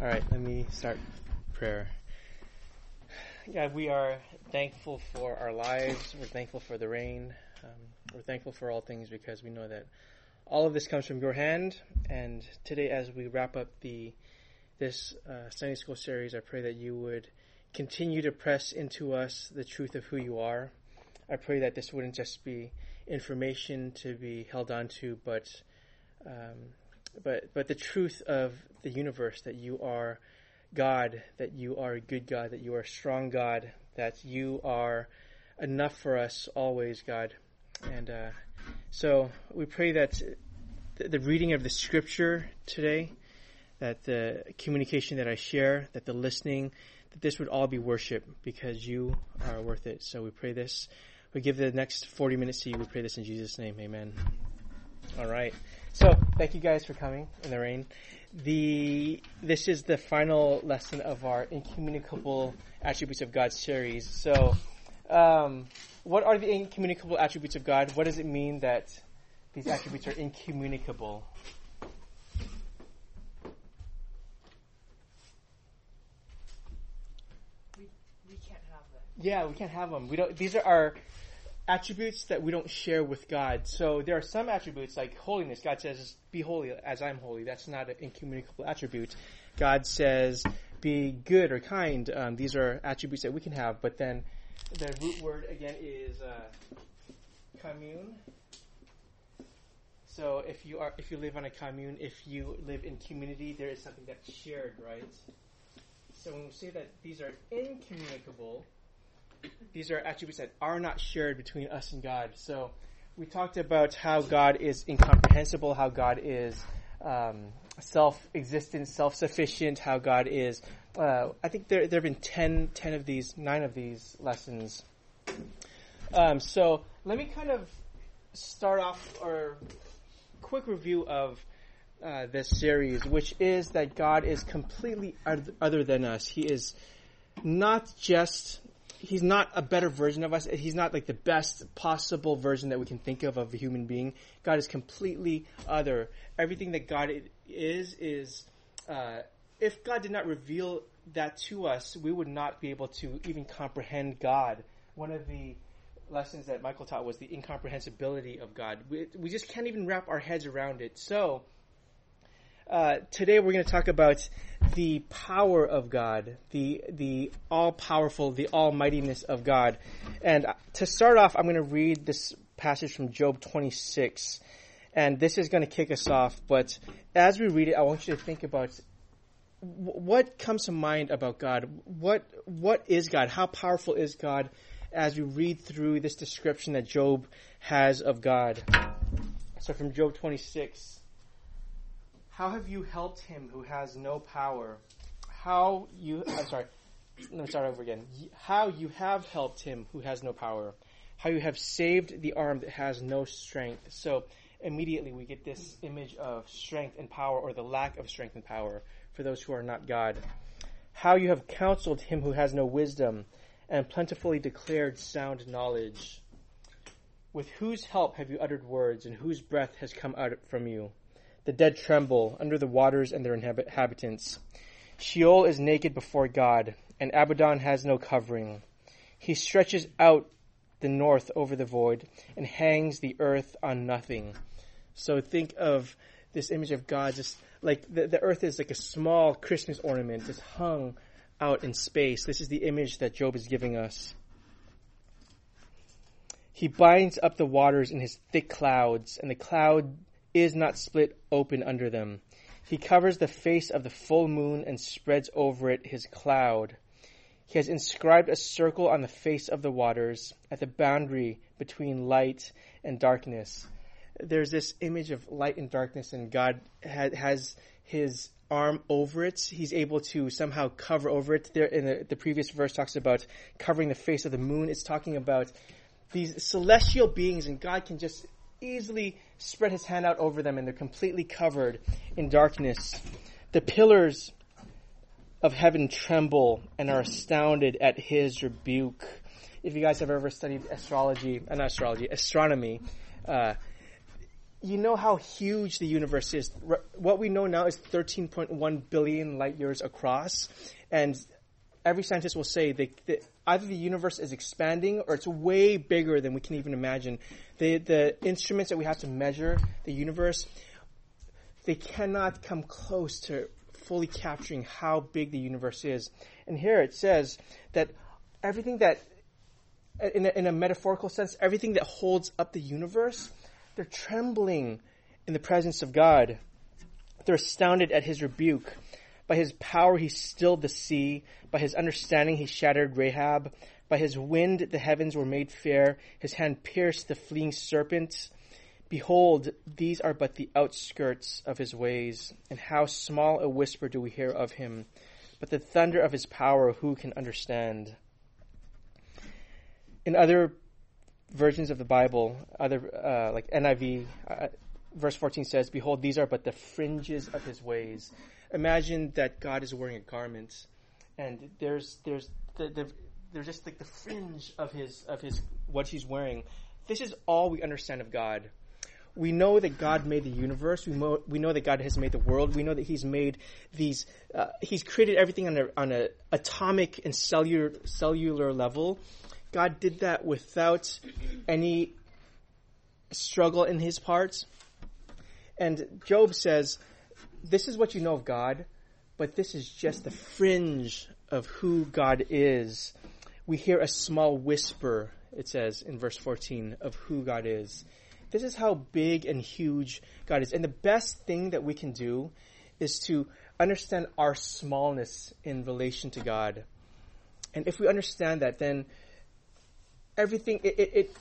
All right, let me start prayer. God, we are thankful for our lives. We're thankful for the rain. Um, we're thankful for all things because we know that all of this comes from your hand. And today, as we wrap up the this uh, Sunday school series, I pray that you would continue to press into us the truth of who you are. I pray that this wouldn't just be information to be held on to, but um, but but the truth of the universe that you are God, that you are a good God, that you are a strong God, that you are enough for us always, God. And uh, so we pray that the reading of the scripture today, that the communication that I share, that the listening, that this would all be worship because you are worth it. So we pray this. We give the next 40 minutes to you. We pray this in Jesus' name. Amen. All right. So thank you guys for coming in the rain. The this is the final lesson of our incommunicable attributes of God series. So, um, what are the incommunicable attributes of God? What does it mean that these attributes are incommunicable? We, we can't have them. Yeah, we can't have them. We don't. These are our attributes that we don't share with God. So there are some attributes like holiness. God says, "Be holy as I'm holy." That's not an incommunicable attribute. God says, "Be good or kind." Um, these are attributes that we can have. But then the root word again is uh, commune. So if you are, if you live on a commune, if you live in community, there is something that's shared, right? So when we say that these are incommunicable, these are attributes that are not shared between us and God. So we talked about how God is incomprehensible, how God is um, self-existent, self-sufficient, how God is. Uh, I think there there have been 10, 10 of these, nine of these lessons. Um, so let me kind of start off or quick review of uh, this series, which is that God is completely other than us. He is not just he's not a better version of us. He's not like the best possible version that we can think of of a human being. God is completely other. Everything that God is is. Uh, if God did not reveal that to us, we would not be able to even comprehend God. One of the lessons that Michael taught was the incomprehensibility of God. We, we just can't even wrap our heads around it. So, uh, today we're going to talk about the power of God, the the all powerful, the almightiness of God. And to start off, I'm going to read this passage from Job 26, and this is going to kick us off. But as we read it, I want you to think about what comes to mind about God. What what is God? How powerful is God? As we read through this description that Job has of God. So from Job 26. How have you helped him who has no power? How you, I'm sorry, let me start over again. How you have helped him who has no power. How you have saved the arm that has no strength. So immediately we get this image of strength and power or the lack of strength and power for those who are not God. How you have counseled him who has no wisdom and plentifully declared sound knowledge. With whose help have you uttered words and whose breath has come out from you? The dead tremble under the waters and their inhabitants. Sheol is naked before God, and Abaddon has no covering. He stretches out the north over the void and hangs the earth on nothing. So think of this image of God just like the, the earth is like a small Christmas ornament just hung out in space. This is the image that Job is giving us. He binds up the waters in his thick clouds, and the cloud is not split open under them. He covers the face of the full moon and spreads over it his cloud. He has inscribed a circle on the face of the waters at the boundary between light and darkness. There's this image of light and darkness, and God has his arm over it. He's able to somehow cover over it. There, in the, the previous verse, talks about covering the face of the moon. It's talking about these celestial beings, and God can just easily spread his hand out over them and they're completely covered in darkness. The pillars of heaven tremble and are astounded at his rebuke. If you guys have ever studied astrology, uh, not astrology, astronomy, uh, you know how huge the universe is. What we know now is 13.1 billion light years across, and every scientist will say that, either the universe is expanding or it's way bigger than we can even imagine. The the instruments that we have to measure the universe, they cannot come close to fully capturing how big the universe is. And here it says that everything that in a, in a metaphorical sense, everything that holds up the universe, they're trembling in the presence of God. They're astounded at his rebuke. By his power, he stilled the sea. By his understanding, he shattered Rahab. By his wind, the heavens were made fair. His hand pierced the fleeing serpent. Behold, these are but the outskirts of his ways. And how small a whisper do we hear of him. But the thunder of his power, who can understand? in other versions of the Bible, other uh, like NIV, uh, verse 14 says, "Behold, these are but the fringes of His ways." Imagine that God is wearing a garment, and there's there's the, the there's just like the fringe of His of His what He's wearing. This is all we understand of God. We know that God made the universe. We know, we know that God has made the world. We know that He's made these. Uh, he's created everything on a on a atomic and cellular cellular level God did that without any struggle in his parts. And Job says, This is what you know of God, but this is just the fringe of who God is. We hear a small whisper, it says in verse 14, of who God is. This is how big and huge God is. And the best thing that we can do is to understand our smallness in relation to God. And if we understand that, then everything it, it, it,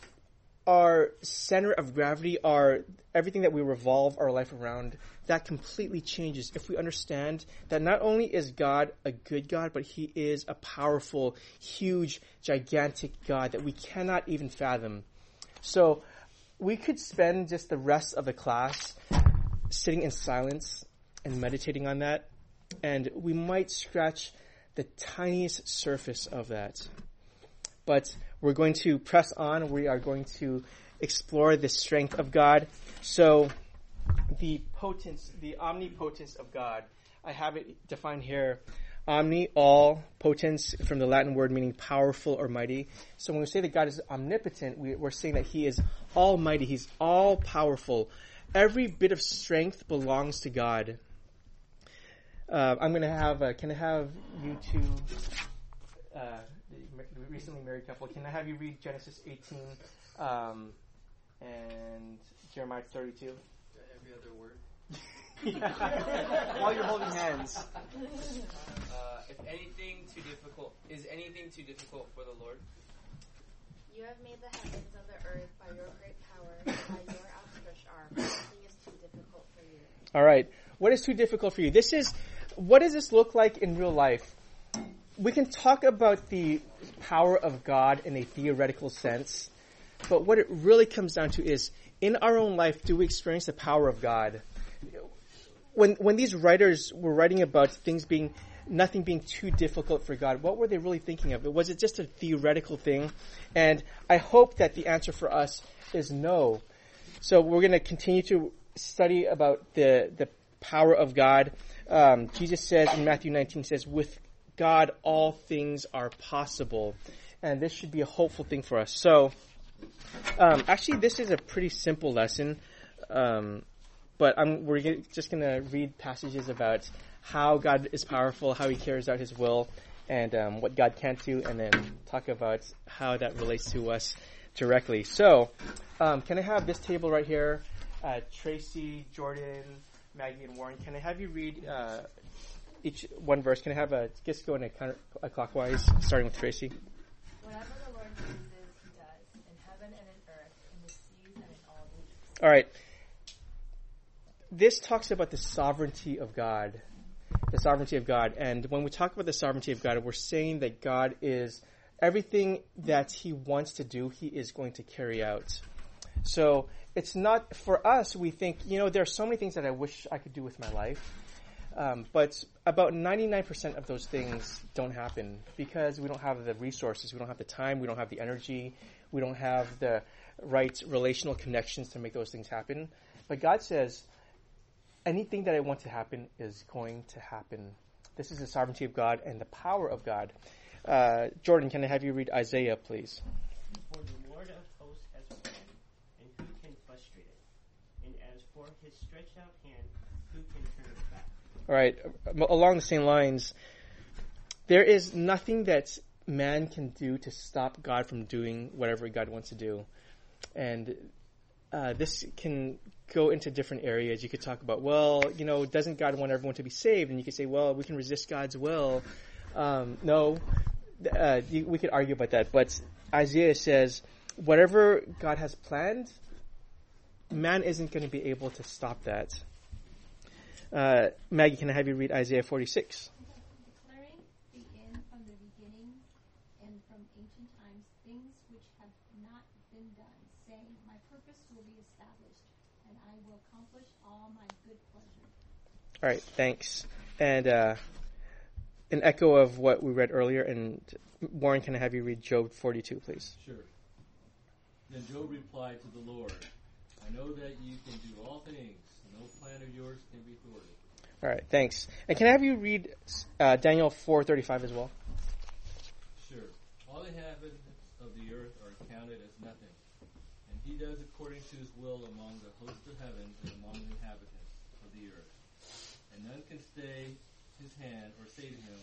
our center of gravity, our everything that we revolve our life around, that completely changes if we understand that not only is God a good God, but He is a powerful, huge, gigantic God that we cannot even fathom. So we could spend just the rest of the class sitting in silence and meditating on that, and we might scratch the tiniest surface of that. But we're going to press on. We are going to explore the strength of God. So, the potence, the omnipotence of God. I have it defined here. Omni, all, potence from the Latin word meaning powerful or mighty. So when we say that God is omnipotent, we, are saying that He is almighty. He's all powerful. Every bit of strength belongs to God. Uh, I'm going to have, uh, can I have you two uh, recently married couple, can I have you read Genesis 18 um, and Jeremiah 32? Every other word. While you're holding hands. Uh, if anything too difficult is anything too difficult for the Lord? You have made the heavens and the earth by your great power, by your outstretched arm. Nothing is too difficult for you. All right. What is too difficult for you? This is what does this look like in real life? we can talk about the power of God in a theoretical sense, but what it really comes down to is in our own life, do we experience the power of God? When, when these writers were writing about things being, nothing being too difficult for God, what were they really thinking of? Was it just a theoretical thing? And I hope that the answer for us is no. So we're going to continue to study about the, the power of God. Um, Jesus says in Matthew 19 says, with God, all things are possible. And this should be a hopeful thing for us. So, um, actually, this is a pretty simple lesson. Um, but I'm, we're just going to read passages about how God is powerful, how He carries out His will, and um, what God can't do, and then talk about how that relates to us directly. So, um, can I have this table right here? Uh, Tracy, Jordan, Maggie, and Warren. Can I have you read uh, each one verse. Can I have a just go in a, counter, a clockwise, starting with Tracy? Whatever the Lord chooses, He does in heaven and in earth, in the seas and in all right. This talks about the sovereignty of God, the sovereignty of God, and when we talk about the sovereignty of God, we're saying that God is everything that He wants to do, He is going to carry out. So it's not for us. We think, you know, there are so many things that I wish I could do with my life um, but about 99% of those things don't happen because we don't have the resources, we don't have the time, we don't have the energy, we don't have the right relational connections to make those things happen. But God says, anything that I want to happen is going to happen. This is the sovereignty of God and the power of God. Uh, Jordan, can I have you read Isaiah, please? For the Lord of hosts has planned, and who can frustrate it? And as for his stretched out hand, who can turn it back? All right, um, along the same lines, there is nothing that man can do to stop God from doing whatever God wants to do. And uh, this can go into different areas. You could talk about, well, you know, doesn't God want everyone to be saved? And you could say, well, we can resist God's will. Um, no, uh, we could argue about that. But Isaiah says, whatever God has planned, man isn't going to be able to stop that. Uh, Maggie, can I have you read Isaiah 46? declaring the end from the beginning and from ancient times things which have not been done, saying, My purpose will be established, and I will accomplish all my good pleasure. All right, thanks. And uh, an echo of what we read earlier. And Warren, can I have you read Job 42, please? Sure. Then Job replied to the Lord, I know that you can do all things. No plan of yours can be thwarted. All right, thanks. And can I have you read uh, Daniel 4:35 as well? Inhabitants of the earth are counted as nothing, and he does according to his will among the hosts of heaven and among the inhabitants of the earth. And none can stay his hand or say to him,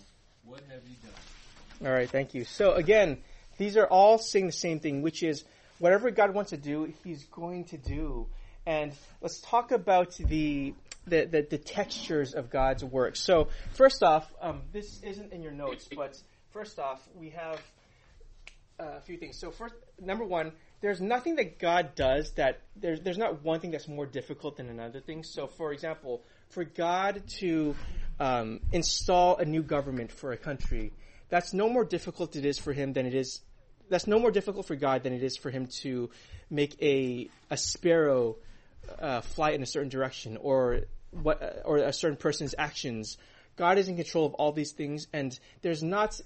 What have you done? All right, thank you. So again, these are all saying the same thing, which is whatever God wants to do, He's going to do. And let's talk about the the, the, the textures of God's work. So first off, um, this isn't in your notes, but first off, we have a few things. So first, number one, there's nothing that God does that there's there's not one thing that's more difficult than another thing. So for example, for God to um, install a new government for a country, that's no more difficult it is for him than it is that's no more difficult for God than it is for him to make a a sparrow uh, fly in a certain direction or what or a certain person's actions. God is in control of all these things, and there's not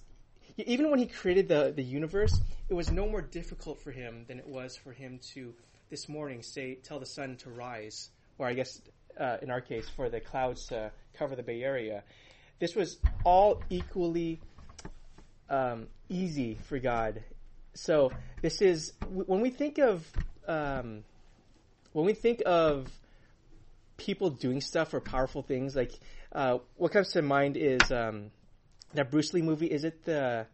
even when he created the the universe, it was no more difficult for him than it was for him to this morning say tell the sun to rise, or I guess uh, in our case for the clouds to cover the Bay Area. This was all equally um, easy for God. So this is when we think of um, when we think of people doing stuff or powerful things, like uh, what comes to mind is um, that Bruce Lee movie. Is it the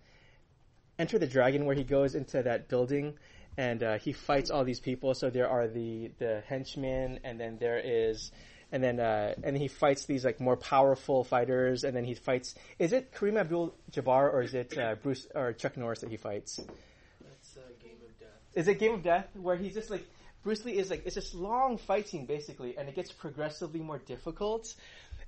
Enter the Dragon where he goes into that building and uh, he fights all these people? So there are the the henchmen, and then there is. And then, uh, and he fights these like more powerful fighters, and then he fights. Is it Kareem Abdul-Jabbar or is it uh, Bruce or Chuck Norris that he fights? That's a game of death. Is it Game of Death where he's just like Bruce Lee is like it's this long fight scene basically, and it gets progressively more difficult.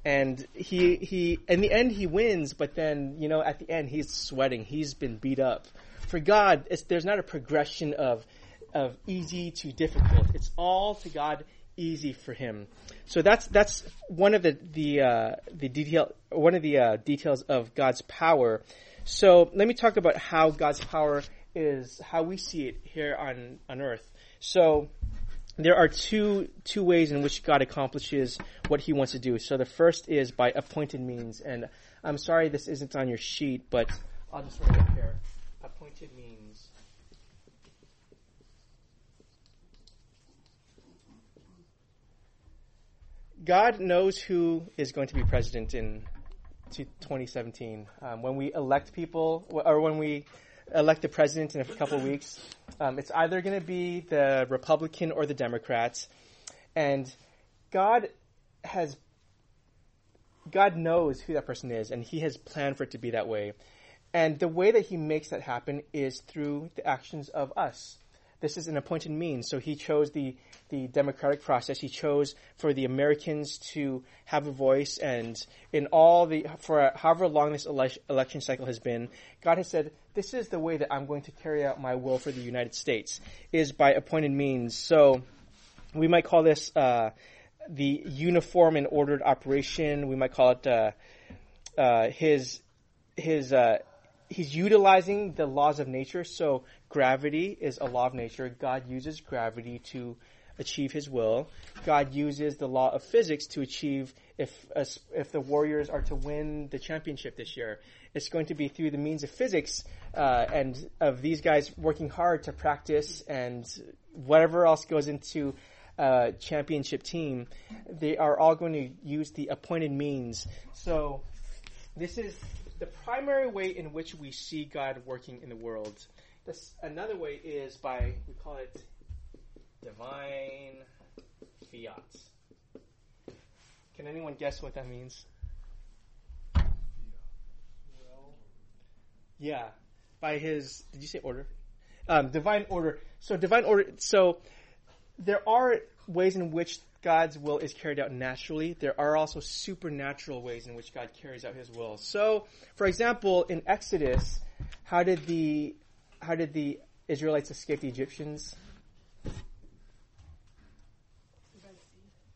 And he he in the end he wins, but then you know at the end he's sweating. He's been beat up. For God, there's not a progression of of easy to difficult. It's all to God easy for him. So that's that's one of the the uh, the detail one of the uh, details of God's power. So let me talk about how God's power is how we see it here on on earth. So there are two two ways in which God accomplishes what He wants to do. So the first is by appointed means, and I'm sorry this isn't on your sheet, but I'll just write it up here. Appointed means. God knows who is going to be president in 2017. Um, when we elect people, or when we elect the president in a couple weeks, um, it's either going to be the Republican or the Democrats, and God has God knows who that person is, and He has planned for it to be that way. And the way that He makes that happen is through the actions of us. This is an appointed means. So He chose the the democratic process. He chose for the Americans to have a voice, and in all the for however long this ele- election cycle has been, God has said, "This is the way that I'm going to carry out my will for the United States is by appointed means." So we might call this uh, the uniform and ordered operation. We might call it uh, uh, his his uh, he's utilizing the laws of nature. So gravity is a law of nature. God uses gravity to achieve His will. God uses the law of physics to achieve if a if the Warriors are to win the championship this year. It's going to be through the means of physics uh, and of these guys working hard to practice and whatever else goes into uh, championship team. They are all going to use the appointed means. So this is the primary way in which we see God working in the world. This, another way is by, we call it divine fiat. Can anyone guess what that means? Yeah, by his, did you say order? Um, divine order. So divine order, so there are ways in which God's will is carried out naturally. There are also supernatural ways in which God carries out His will. So, for example, in Exodus, how did the how did the Israelites escape the Egyptians?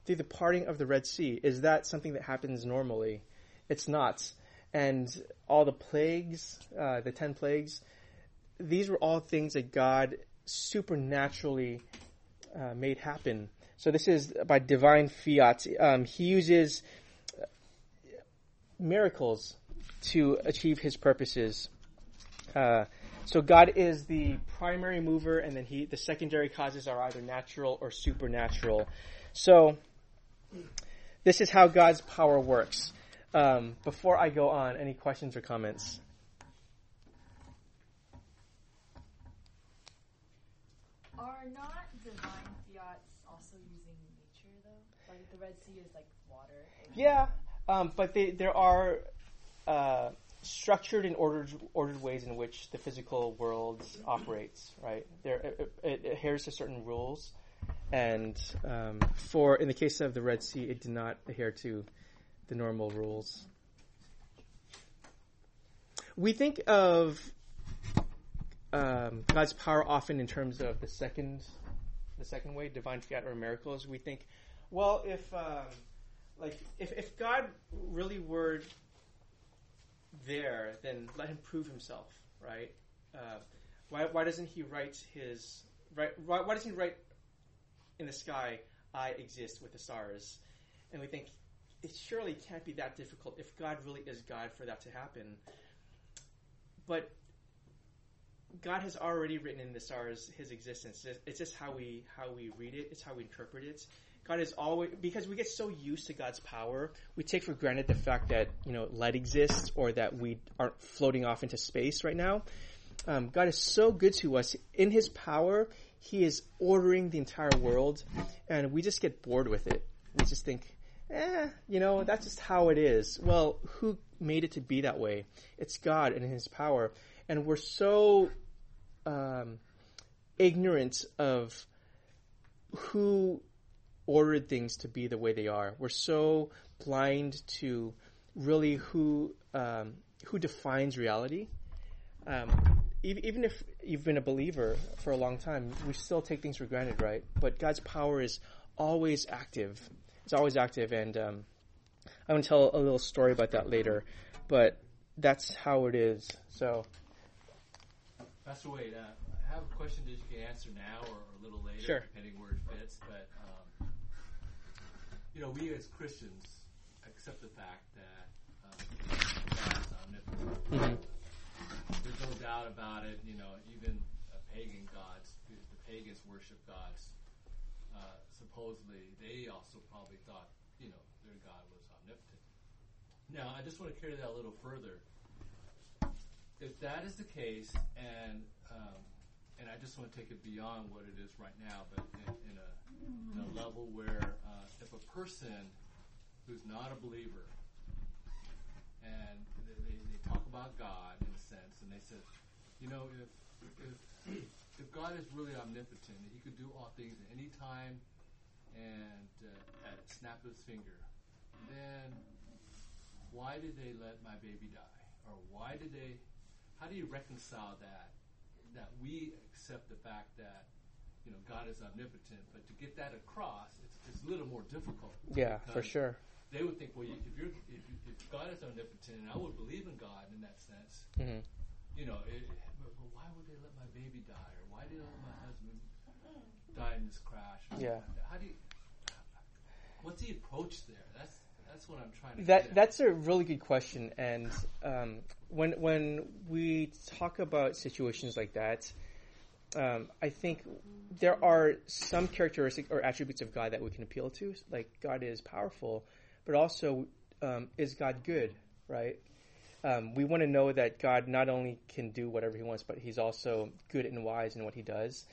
Through the parting of the Red Sea. Is that something that happens normally? It's not. And all the plagues, uh, the ten plagues, these were all things that God supernaturally uh, made happen. So this is by divine fiat. Um, he uses miracles to achieve his purposes. Uh, so God is the primary mover, and then he the secondary causes are either natural or supernatural. So this is how God's power works. Um, before I go on, any questions or comments? Are not divine fiats also using nature though? Like the Red Sea is like water. Yeah, um, but they, there are uh, structured and ordered ordered ways in which the physical world operates. Right, there it, it adheres to certain rules, and um, for in the case of the Red Sea, it did not adhere to the normal rules. We think of um, God's power often in terms of the second, the second way, divine fiat or miracles. We think, well, if um, like if, if God really were there, then let him prove himself, right? Uh, why, why doesn't he write his right? Why, why doesn't he write in the sky, "I exist" with the stars? And we think it surely can't be that difficult if God really is God for that to happen. But God has already written in the stars His existence. It's just how we how we read it. It's how we interpret it. God is always because we get so used to God's power, we take for granted the fact that you know light exists or that we aren't floating off into space right now. Um, God is so good to us in His power. He is ordering the entire world, and we just get bored with it. We just think, eh, you know, that's just how it is. Well, who made it to be that way? It's God and His power, and we're so um, ignorant of who ordered things to be the way they are. We're so blind to really who um, who defines reality. Um, even if you've been a believer for a long time, we still take things for granted, right? But God's power is always active. It's always active, and um, I'm going to tell a little story about that later. But that's how it is. So, Pastor Wade, uh, I have a question that you can answer now or, or a little later, Sure. depending where it fits. But um, you know, we as Christians accept the fact that um, God is omnipotent. mhm. There's no doubt about it. You know, even uh, pagan gods, the, the pagans worship gods. Uh, supposedly, they also probably thought, you know, their God was omnipotent. Now, I just want to carry that a little further. If that is the case, and um, and I just want to take it beyond what it is right now, but in, in, a, in a level where uh, if a person who's not a believer and they, they, they talk about God in a sense, and they said, you know, if if if God is really omnipotent, He could do all things at any time and uh, at a snap of His finger, then why did they let my baby die, or why did they? How do you reconcile that? That we accept the fact that you know God is omnipotent, but to get that across, it's, it's a little more difficult. yeah, for sure. They would think, well, if you're if, if God is omnipotent, and I would believe in God in that sense, hmm you know, it, but, but why would they let my baby die, or why did they let my husband die in this crash. Yeah. like. How do you? What's the approach there? That's that's what I'm trying to. That that's a really good question, and um, when when we talk about situations like that, um, I think there are some characteristics or attributes of God that we can appeal to. Like God is powerful, but also um, is God good, right? Um, we want to know that God not only can do whatever He wants, but He's also good and wise in what He does.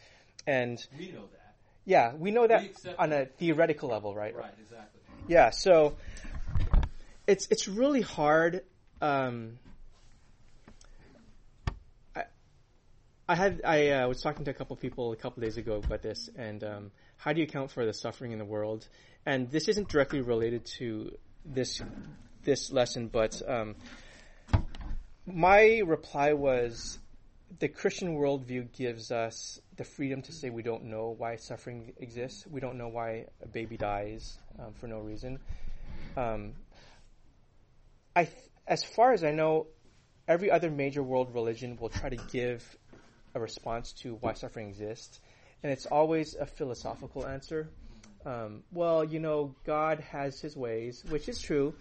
And we know that. yeah, we know that We on a theoretical level, right? Right. Exactly. Yeah, so it's it's really hard. Um, I I had I uh, was talking to a couple of people a couple days ago about this, and um, how do you account for the suffering in the world? And this isn't directly related to this this lesson, but um, my reply was the Christian worldview gives us the freedom to say we don't know why suffering exists. We don't know why a baby dies um, for no reason. Um, I, th- as far as I know, every other major world religion will try to give a response to why suffering exists, and it's always a philosophical answer. Um, well, you know, God has His ways, which is true.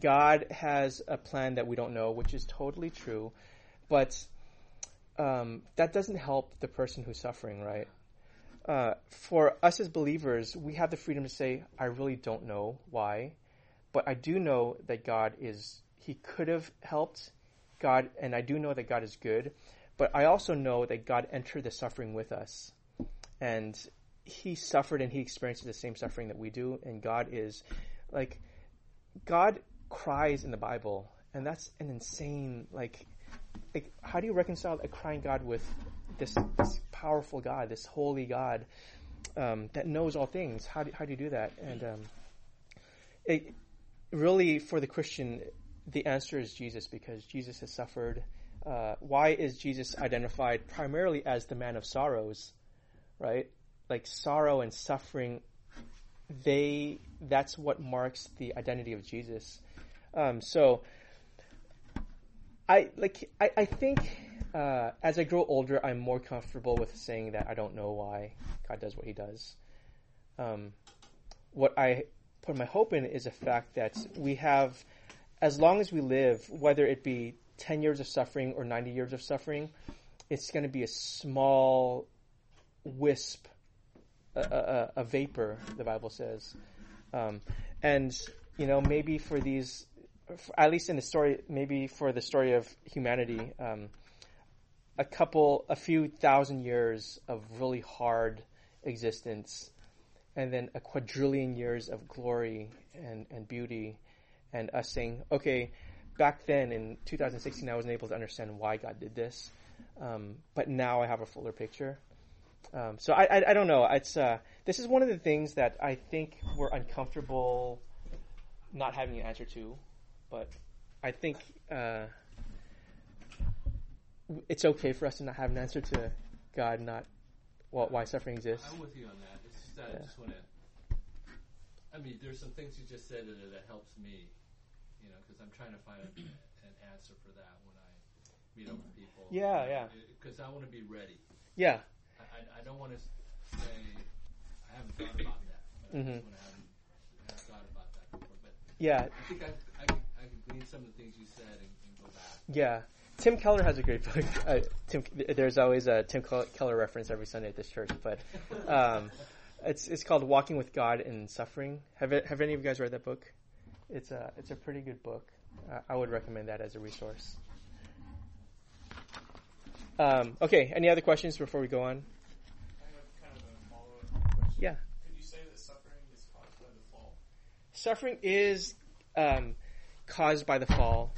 God has a plan that we don't know, which is totally true, but um, that doesn't help the person who's suffering, right? Uh, for us as believers, we have the freedom to say, I really don't know why, but I do know that God is, He could have helped God, and I do know that God is good, but I also know that God entered the suffering with us. And He suffered and He experienced the same suffering that we do, and God is, like, God cries in the Bible, and that's an insane, like, like, how do you reconcile a crying God with this, this powerful God, this holy God um, that knows all things? How do, how do you do that? And um, it, really, for the Christian, the answer is Jesus because Jesus has suffered. Uh, why is Jesus identified primarily as the man of sorrows? Right, like sorrow and suffering. They that's what marks the identity of Jesus. Um, so I like I, I think uh, as I grow older, I'm more comfortable with saying that I don't know why God does what He does. Um, what I put my hope in is the fact that we have, as long as we live, whether it be ten years of suffering or ninety years of suffering, it's going to be a small wisp, a, a, a vapor. The Bible says, um, and you know maybe for these at least in the story, maybe for the story of humanity, um, a couple, a few thousand years of really hard existence, and then a quadrillion years of glory and, and beauty, and us saying, okay, back then in 2016, I wasn't able to understand why God did this, um, but now I have a fuller picture. Um, so I, I, I don't know. It's uh, this is one of the things that I think we're uncomfortable not having an answer to but I think uh, it's okay for us to not have an answer to God not well, why suffering exists. I'm with you on that. It's just that I just want to. I mean, there's some things you just said that, that helps me, you know, because I'm trying to find a, an answer for that when I meet up with people. Yeah, yeah. Because I want to be ready. Yeah, I, I, don't want to say I haven't thought about that. Mhm. I just want to have, have thought about that before. But yeah, I think I, I, can, I can glean some of the things you said and, and go back. yeah. Tim Keller has a great book. Uh, Tim, there's always a Tim Keller reference every Sunday at this church, but um, it's it's called Walking with God in Suffering. Have it, have any of you guys read that book? It's a it's a pretty good book. Uh, I would recommend that as a resource. Um, okay, any other questions before we go on? Kind of a follow-up question. Yeah. Could you say that suffering is caused by the fall? Suffering is um, caused by the fall.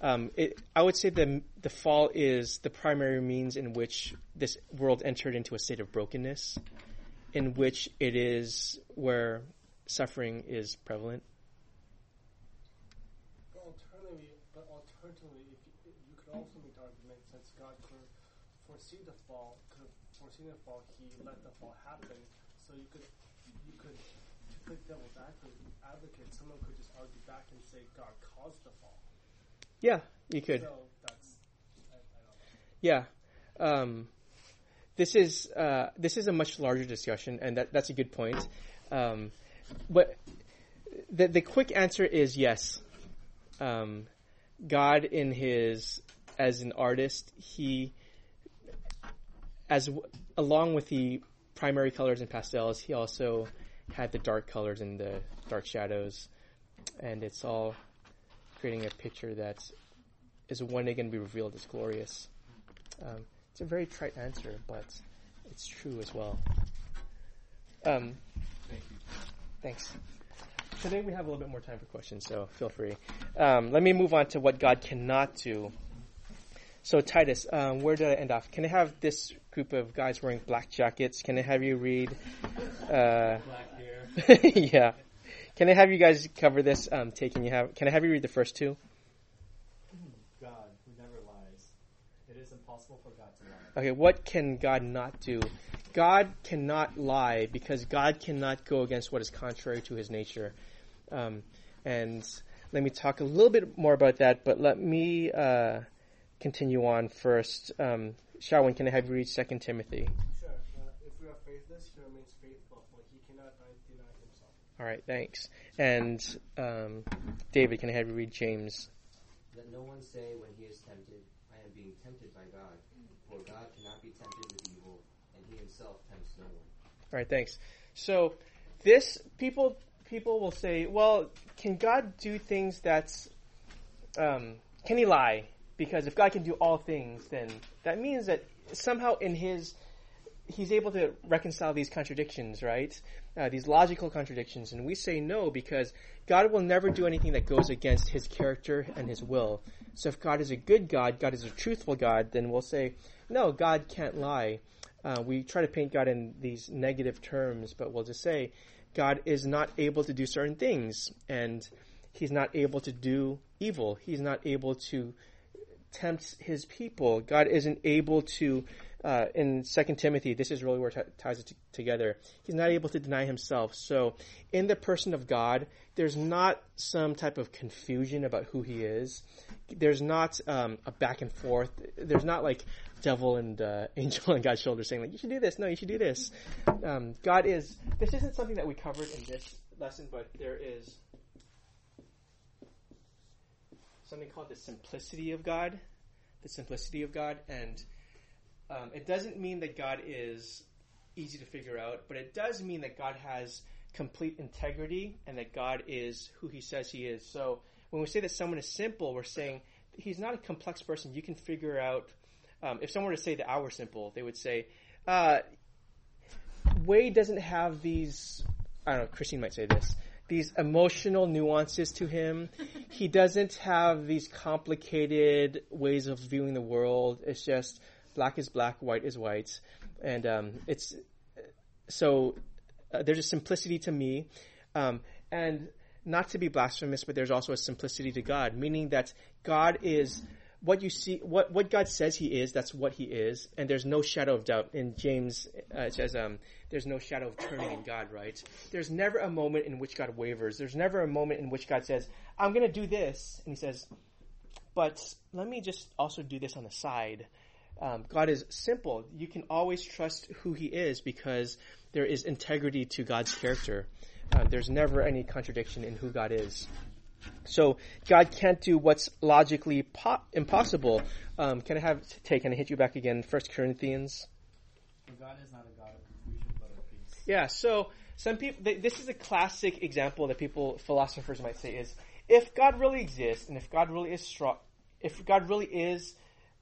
Um, it, I would say the the fall is the primary means in which this world entered into a state of brokenness, in which it is where suffering is prevalent. But alternatively, but alternatively, if you, you could also make the argument since God could foresee the fall, could have foreseen the fall, He let the fall happen. So you could, you could, to play devil's advocate, advocate, someone could just argue back and say God caused the fall. Yeah, you could. So that's, I, I. Yeah. Um, this is uh, this is a much larger discussion, and that, that's a good point. Um, but the the quick answer is yes. Um, God, in his as an artist, he as along with the primary colors and pastels, he also had the dark colors and the dark shadows, and it's all creating a picture that is one day going to be revealed as glorious. Um, it's a very trite answer, but it's true as well. Um, Thank you. thanks. Today we have a little bit more time for questions, so feel free. Um, let me move on to what God cannot do. So Titus, um, where did I end off? Can I have this group of guys wearing black jackets? Can I have you read? Uh, Black hair. yeah. Can I have you guys cover this? Um, taking you have. Can I have you read the first two? God, who never lies. It is impossible for God to lie. Okay, what can God not do? God cannot lie because God cannot go against what is contrary to his nature. Um, and let me talk a little bit more about that, but let me uh, continue on first. Um, Shawan, can I have you read 2 Timothy? Sure. Uh, if we are faithless, he remains faithful, for he cannot deny deny himself. All right, thanks. And um, David, can I have you read James? Let no one say when he is tempted, I am being tempted by God. For God cannot be tempted with evil, and he himself tempts no one. All right, thanks. So this people people will say, well, can God do things that's um, can he lie? Because if God can do all things, then that means that somehow in his he's able to reconcile these contradictions, right? Uh, these logical contradictions, and we say no because God will never do anything that goes against His character and His will. So if God is a good God, God is a truthful God, then we'll say no, God can't lie. Uh, we try to paint God in these negative terms, but we'll just say God is not able to do certain things, and He's not able to do evil. He's not able to tempt His people. God isn't able to uh, in Second Timothy, this is really where it ties it t- together. He's not able to deny himself. So, in the person of God, there's not some type of confusion about who He is. There's not um, a back and forth. There's not like devil and uh, angel on God's shoulder saying like, "You should do this." No, you should do this. Um, God is. This isn't something that we covered in this lesson, but there is something called the simplicity of God. The simplicity of God and um, it doesn't mean that God is easy to figure out, but it does mean that God has complete integrity and that God is who He says He is. So when we say that someone is simple, we're saying He's not a complex person. You can figure out. Um, if someone were to say that I simple, they would say, uh, Wade doesn't have these. I don't know. Christine might say this. These emotional nuances to him. He doesn't have these complicated ways of viewing the world. It's just black is black, white is white, and um, it's so uh, there's a simplicity to me, um, and not to be blasphemous, but there's also a simplicity to God, meaning that God is what you see, what what God says He is. That's what He is, and there's no shadow of doubt. In James, uh, it says, um, "There's no shadow of turning in God." Right? There's never a moment in which God wavers. There's never a moment in which God says, "I'm going to do this," and He says, "But let me just also do this on the side." Um, God is simple. You can always trust who He is because there is integrity to God's character. Uh, there's never any contradiction in who God is. So God can't do what's logically po- impossible. Um, can I have take? Can I hit you back again? First Corinthians. God is not a God of confusion, but of peace. Yeah. So some people. Th- this is a classic example that people philosophers might say is if God really exists and if God really is strong, if God really is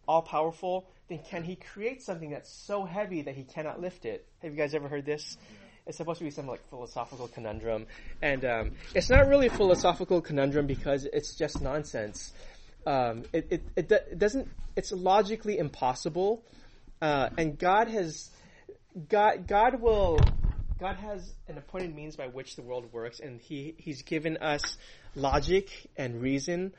all powerful, then can he create something that's so heavy that he cannot lift it? Have you guys ever heard this? It's supposed to be some like philosophical conundrum, and um, it's not really a philosophical conundrum because it's just nonsense. Um, it, it, it, it doesn't. It's logically impossible, uh, and God has God God will God has an appointed means by which the world works, and he He's given us logic and reason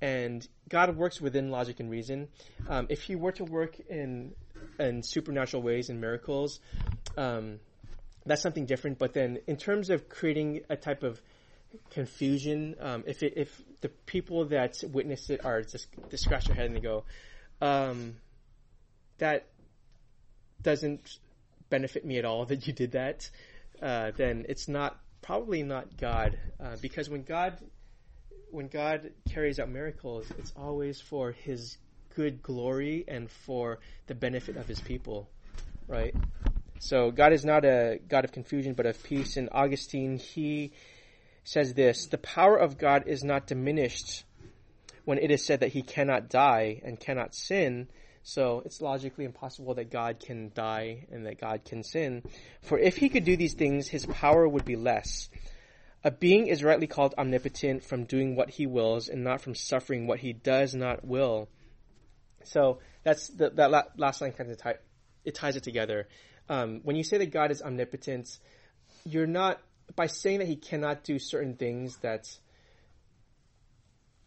and God works within logic and reason. Um, if He were to work in in supernatural ways and miracles, um, that's something different. But then, in terms of creating a type of confusion, um, if it, if the people that witness it are just they scratch their head and they go, um, that doesn't benefit me at all that you did that, uh, then it's not probably not God, uh, because when God when God carries out miracles, it's always for His good glory and for the benefit of His people, right? So God is not a God of confusion, but of peace. And Augustine he says this: the power of God is not diminished when it is said that He cannot die and cannot sin. So it's logically impossible that God can die and that God can sin. For if he could do these things, his power would be less. A being is rightly called omnipotent from doing what he wills and not from suffering what he does not will. So that's the, that last line kind of tie, it ties it together. Um, when you say that God is omnipotent, you're not by saying that he cannot do certain things that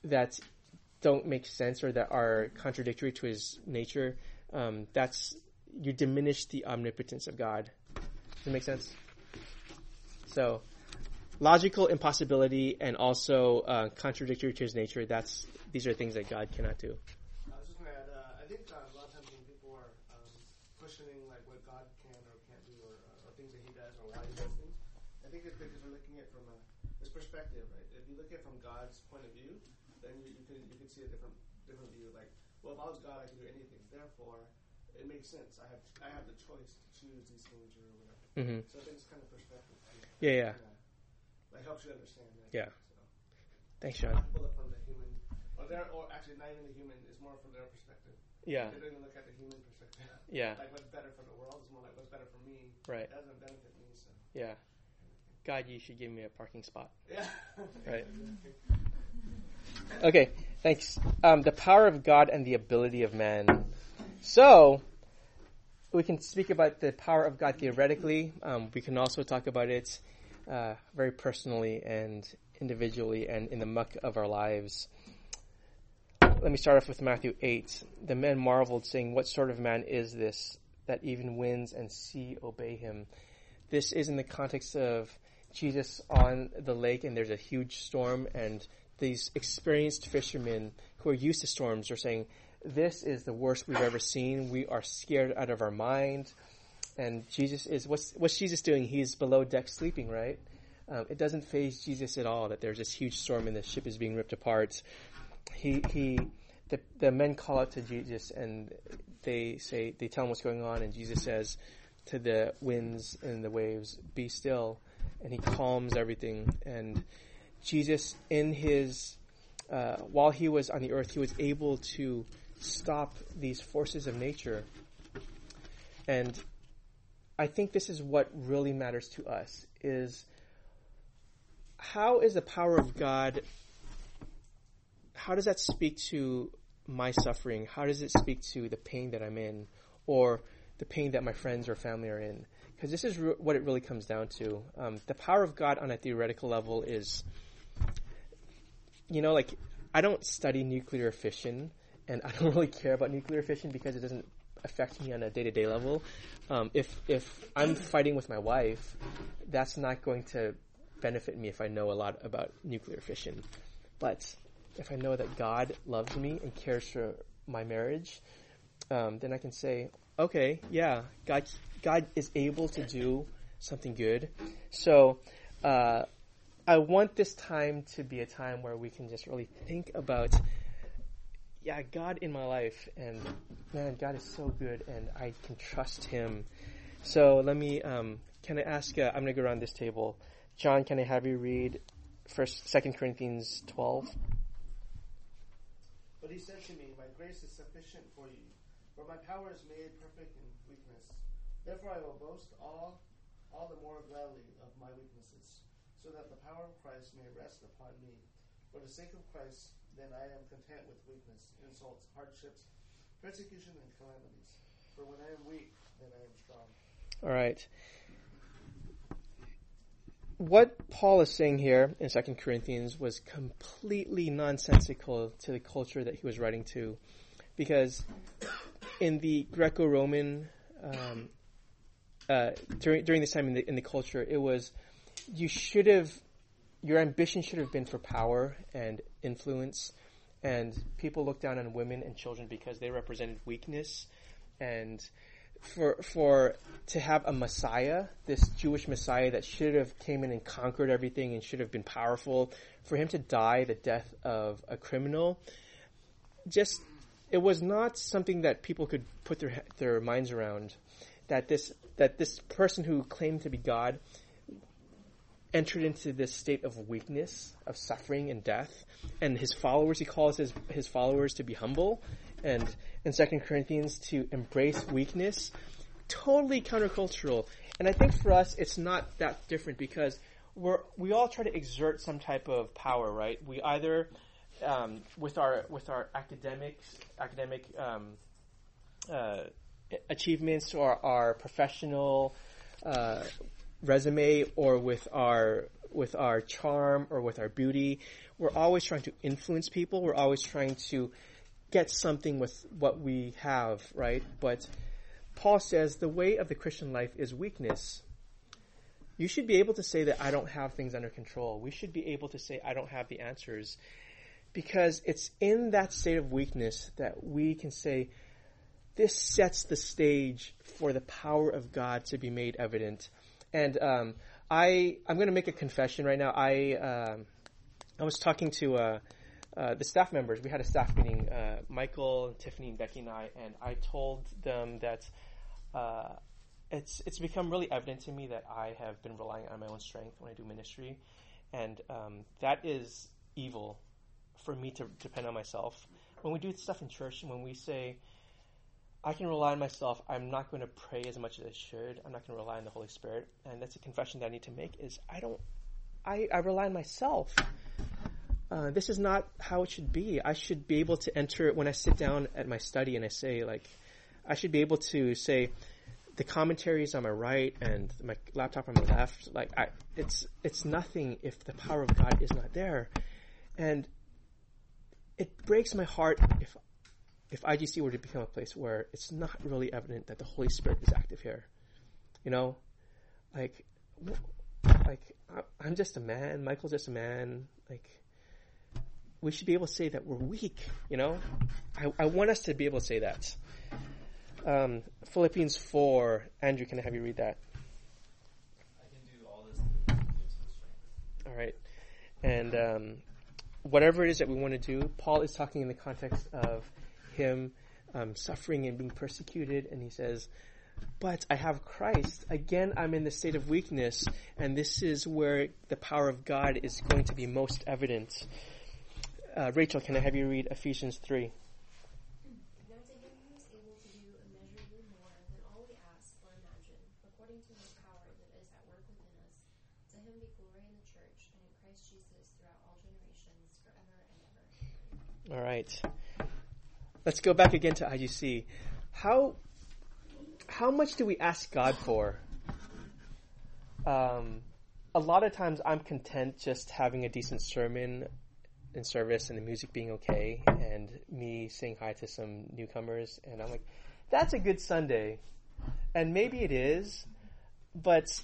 that don't make sense or that are contradictory to his nature. Um, that's you diminish the omnipotence of God. Does that make sense? So logical impossibility and also uh, contradictory to his nature. That's these are things that God cannot do. I was just gonna add. Uh, I think uh, a lot of times when people are um, questioning like what God can or can't do, or, uh, or things that He does, or why He does things, I think it's because we're looking at it from a, this perspective, right? If you look at it from God's point of view, then you, you could you could see a different different view. Like, well, if I was God, I could do anything. Therefore, it makes sense. I have I have the choice to choose these things or whatever. Mhm. So I think it's kind of perspective. Too. Yeah, yeah. Like helps you understand that. Yeah. So. Thanks, Sean. Not people look from the human, or their, or actually not even the human. It's more from their perspective. Yeah. They don't even look at the human perspective. Yeah. Like what's better for the world is more like what's better for me. Right. That doesn't benefit me. So. Yeah. God, you should give me a parking spot. Yeah. Right. Okay, thanks. Um, the power of God and the ability of man. So, we can speak about the power of God theoretically. Um, we can also talk about it uh, very personally and individually and in the muck of our lives. Let me start off with Matthew 8. The men marveled, saying, What sort of man is this that even winds and sea obey him? This is in the context of Jesus on the lake and there's a huge storm and these experienced fishermen who are used to storms are saying, this is the worst we've ever seen. We are scared out of our mind. And Jesus is, what's, what's Jesus doing? He's below deck sleeping, right? Um, it doesn't faze Jesus at all that there's this huge storm and the ship is being ripped apart. He, he, the, the men call out to Jesus and they say, they tell him what's going on and Jesus says to the winds and the waves, be still. And he calms everything. And Jesus, in his, uh, while he was on the earth, he was able to stop these forces of nature. And I think this is what really matters to us is how is the power of God how does that speak to my suffering? How does it speak to the pain that I'm in or the pain that my friends or family are in? Because this is re- what it really comes down to. Um, the power of God on a theoretical level is, you know, like I don't study nuclear fission, and I don't really care about nuclear fission because it doesn't affect me on a day to day level. Um, if if I'm fighting with my wife, that's not going to benefit me if I know a lot about nuclear fission. But if I know that God loves me and cares for my marriage, um, then I can say, okay, yeah, God, God is able to do something good. So, uh, I want this time to be a time where we can just really think about, yeah, God in my life, and man, God is so good, and I can trust Him. So let me, um, can I ask? Uh, I'm going to go around this table. John, can I have you read First, Second Corinthians 12? But he said to me, My grace is sufficient for you, for my power is made perfect in weakness. Therefore I will boast all all the more gladly of my weaknesses, so that the power of Christ may rest upon me. For the sake of Christ, then I am content with weakness, insults, hardships, persecution, and calamities. For when I am weak, then I am strong. All right. What Paul is saying here in Second Corinthians was completely nonsensical to the culture that he was writing to, because in the Greco-Roman um, uh, during during this time in the in the culture, it was you should have your ambition should have been for power and influence, and people looked down on women and children because they represented weakness, and for for to have a Messiah, this Jewish Messiah that should have came in and conquered everything and should have been powerful, for him to die the death of a criminal, just it was not something that people could put their their minds around. That this that this person who claimed to be God entered into this state of weakness, of suffering and death, and his followers he calls his his followers to be humble, and in Second Corinthians to embrace weakness, totally countercultural. And I think for us it's not that different because we're we all try to exert some type of power, right? We either um, with our with our academics academic um, uh, achievements or our professional uh, resume or with our with our charm or with our beauty. We're always trying to influence people. We're always trying to get something with what we have right? But paul says the way of the christian life is weakness. You should be able to say that i don't have things under control. We should be able to say i don't have the answers because it's in that state of weakness that we can say, this sets the stage for the power of God to be made evident. And um, I, I'm going to make a confession right now. I, um, I was talking to uh, uh, the staff members. We had a staff meeting, uh, Michael, Tiffany, and Becky, and I, and I told them that uh, it's it's become really evident to me that I have been relying on my own strength when I do ministry, and um, that is evil for me to depend on myself. When we do stuff in church, and when we say, I can rely on myself, I'm not going to pray as much as I should, I'm not going to rely on the Holy Spirit, and that's a confession that I need to make, is I don't, I, I rely on myself. Uh, this is not how it should be. I should be able to enter, when I sit down at my study and I say, like, I should be able to say, the commentaries on my right and my laptop on my left, like I, it's it's nothing if the power of God is not there, and it breaks my heart if if IGC were to become a place where it's not really evident that the Holy Spirit is active here. You know, like like I'm just a man. Michael's just a man. Like we should be able to say that we're weak. You know, I, I want us to be able to say that. Um, Philippians four. Andrew, can I have you read that? I can do all this. All right, and um, whatever it is that we want to do, Paul is talking in the context of him um, suffering and being persecuted, and he says, but I have Christ. Again, I'm in the state of weakness, and this is where the power of God is going to be most evident. Uh, Rachel, can I have you read Ephesians 3? Now to him who is able to do immeasurably more than all we ask or imagine, according to his power that is at work within us, to him be glory in the church and in Christ Jesus throughout all generations, forever and ever. All right. Let's go back again to IGC. How how much do we ask God for? Um, a lot of times I'm content just having a decent sermon in service and the music being okay and me saying hi to some newcomers and I'm like, that's a good Sunday. And maybe it is, but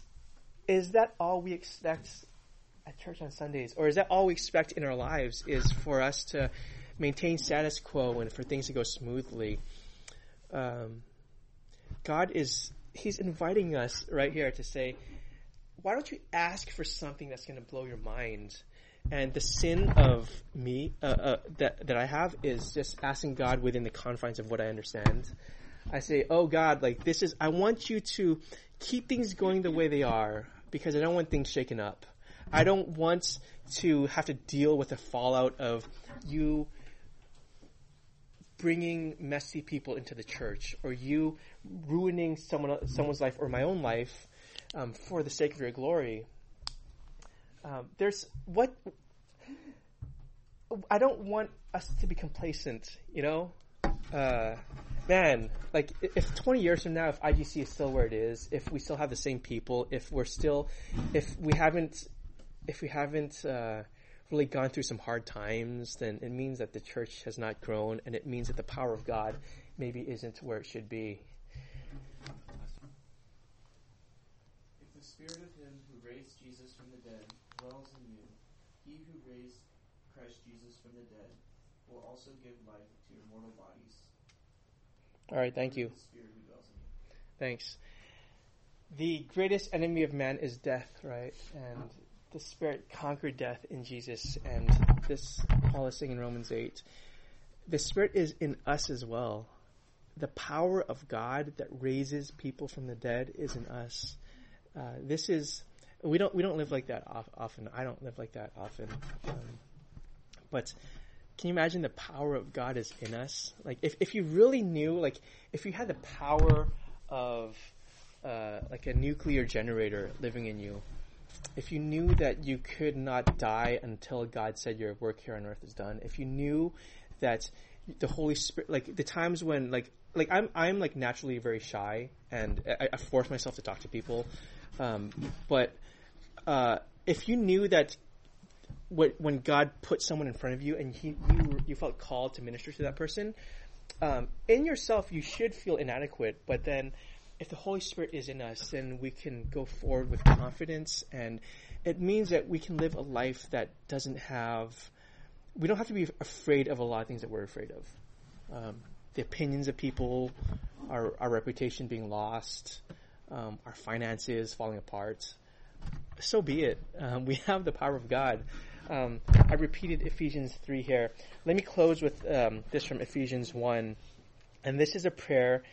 is that all we expect at church on Sundays? Or is that all we expect in our lives is for us to maintain status quo and for things to go smoothly? Um, God is, He's inviting us right here to say, why don't you ask for something that's going to blow your mind? And the sin of me uh, uh, that that I have is just asking God within the confines of what I understand. I say, "Oh God, like this is. I want you to keep things going the way they are because I don't want things shaken up. I don't want to have to deal with the fallout of you bringing messy people into the church or you ruining someone someone's life or my own life um, for the sake of your glory. Um, there's what I don't want us to be complacent, you know. Uh, man, like if 20 years from now, if IGC is still where it is, if we still have the same people, if we're still, if we haven't, if we haven't uh, really gone through some hard times, then it means that the church has not grown, and it means that the power of God maybe isn't where it should be. If the spirit of him who raised Jesus from the dead dwells in you, he who raised Christ Jesus from the dead will also give life to your mortal bodies. All right, thank you. The spirit who dwells in you. Thanks. The greatest enemy of man is death, right? And the Spirit conquered death in Jesus. And this, Paul is saying in Romans 8, the Spirit is in us as well. The power of God that raises people from the dead is in us. Uh, this is we don't we don't live like that off, often. I don't live like that often. Um, but can you imagine the power of God is in us? Like if, if you really knew, like if you had the power of uh, like a nuclear generator living in you, if you knew that you could not die until God said your work here on earth is done, if you knew that the Holy Spirit, like the times when like like I'm I'm like naturally very shy and I, I force myself to talk to people, um, but uh, if you knew that what, when God put someone in front of you and he, you, you felt called to minister to that person, um, in yourself you should feel inadequate, but then if the Holy Spirit is in us, then we can go forward with confidence and it means that we can live a life that doesn't have, we don't have to be afraid of a lot of things that we're afraid of. Um, the opinions of people, our, our reputation being lost, um, our finances falling apart so be it. Um, we have the power of God. Um, I repeated Ephesians 3 here. Let me close with um, this from Ephesians 1. And this is a prayer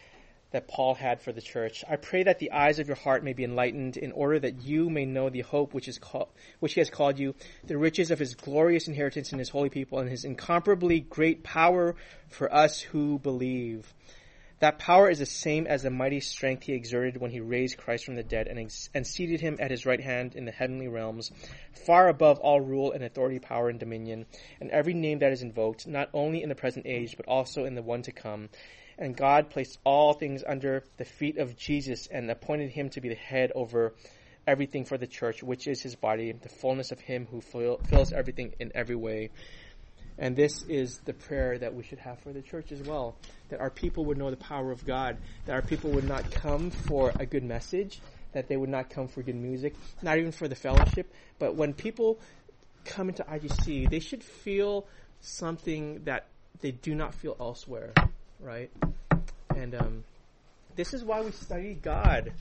that Paul had for the church. I pray that the eyes of your heart may be enlightened in order that you may know the hope which is called, which he has called you, the riches of his glorious inheritance in his holy people and his incomparably great power for us who believe. That power is the same as the mighty strength he exerted when he raised Christ from the dead and, ex- and seated him at his right hand in the heavenly realms, far above all rule and authority, power and dominion, and every name that is invoked, not only in the present age, but also in the one to come. And God placed all things under the feet of Jesus and appointed him to be the head over everything for the church, which is his body, the fullness of him who fill, fills everything in every way. And this is the prayer that we should have for the church as well. That our people would know the power of God. That our people would not come for a good message. That they would not come for good music. Not even for the fellowship. But when people come into IGC, they should feel something that they do not feel elsewhere. Right? And um, this is why we study God.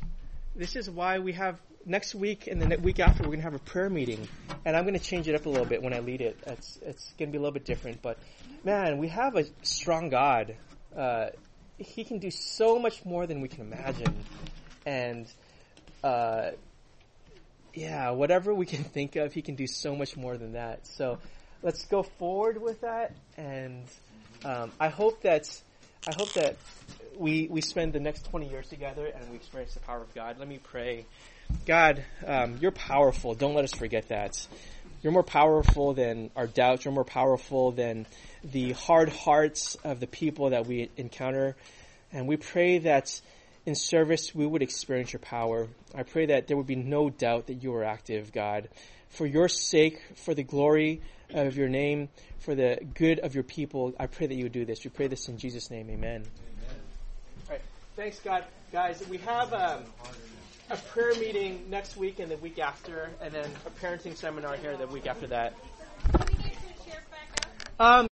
This is why we have next week and the week after we're going to have a prayer meeting. And i'm going to change it up a little bit when i lead it. It's, it's going to be a little bit different but man we have a strong god. Uh, he can do so much more than we can imagine. And uh, yeah whatever we can think of he can do so much more than that. So let's go forward with that. And um, i hope that i hope that we, we spend the next 20 years together and we experience the power of god let me pray God, um, you're powerful. Don't let us forget that. You're more powerful than our doubts. You're more powerful than the hard hearts of the people that we encounter. And we pray that in service we would experience your power. I pray that there would be no doubt that you are active, God. For your sake, for the glory of your name, for the good of your people, I pray that you would do this. We pray this in Jesus' name. Amen. Amen. All right. Thanks, God. Guys, we have. Um, a prayer meeting next week and the week after, and then a parenting seminar here the week after that. Um,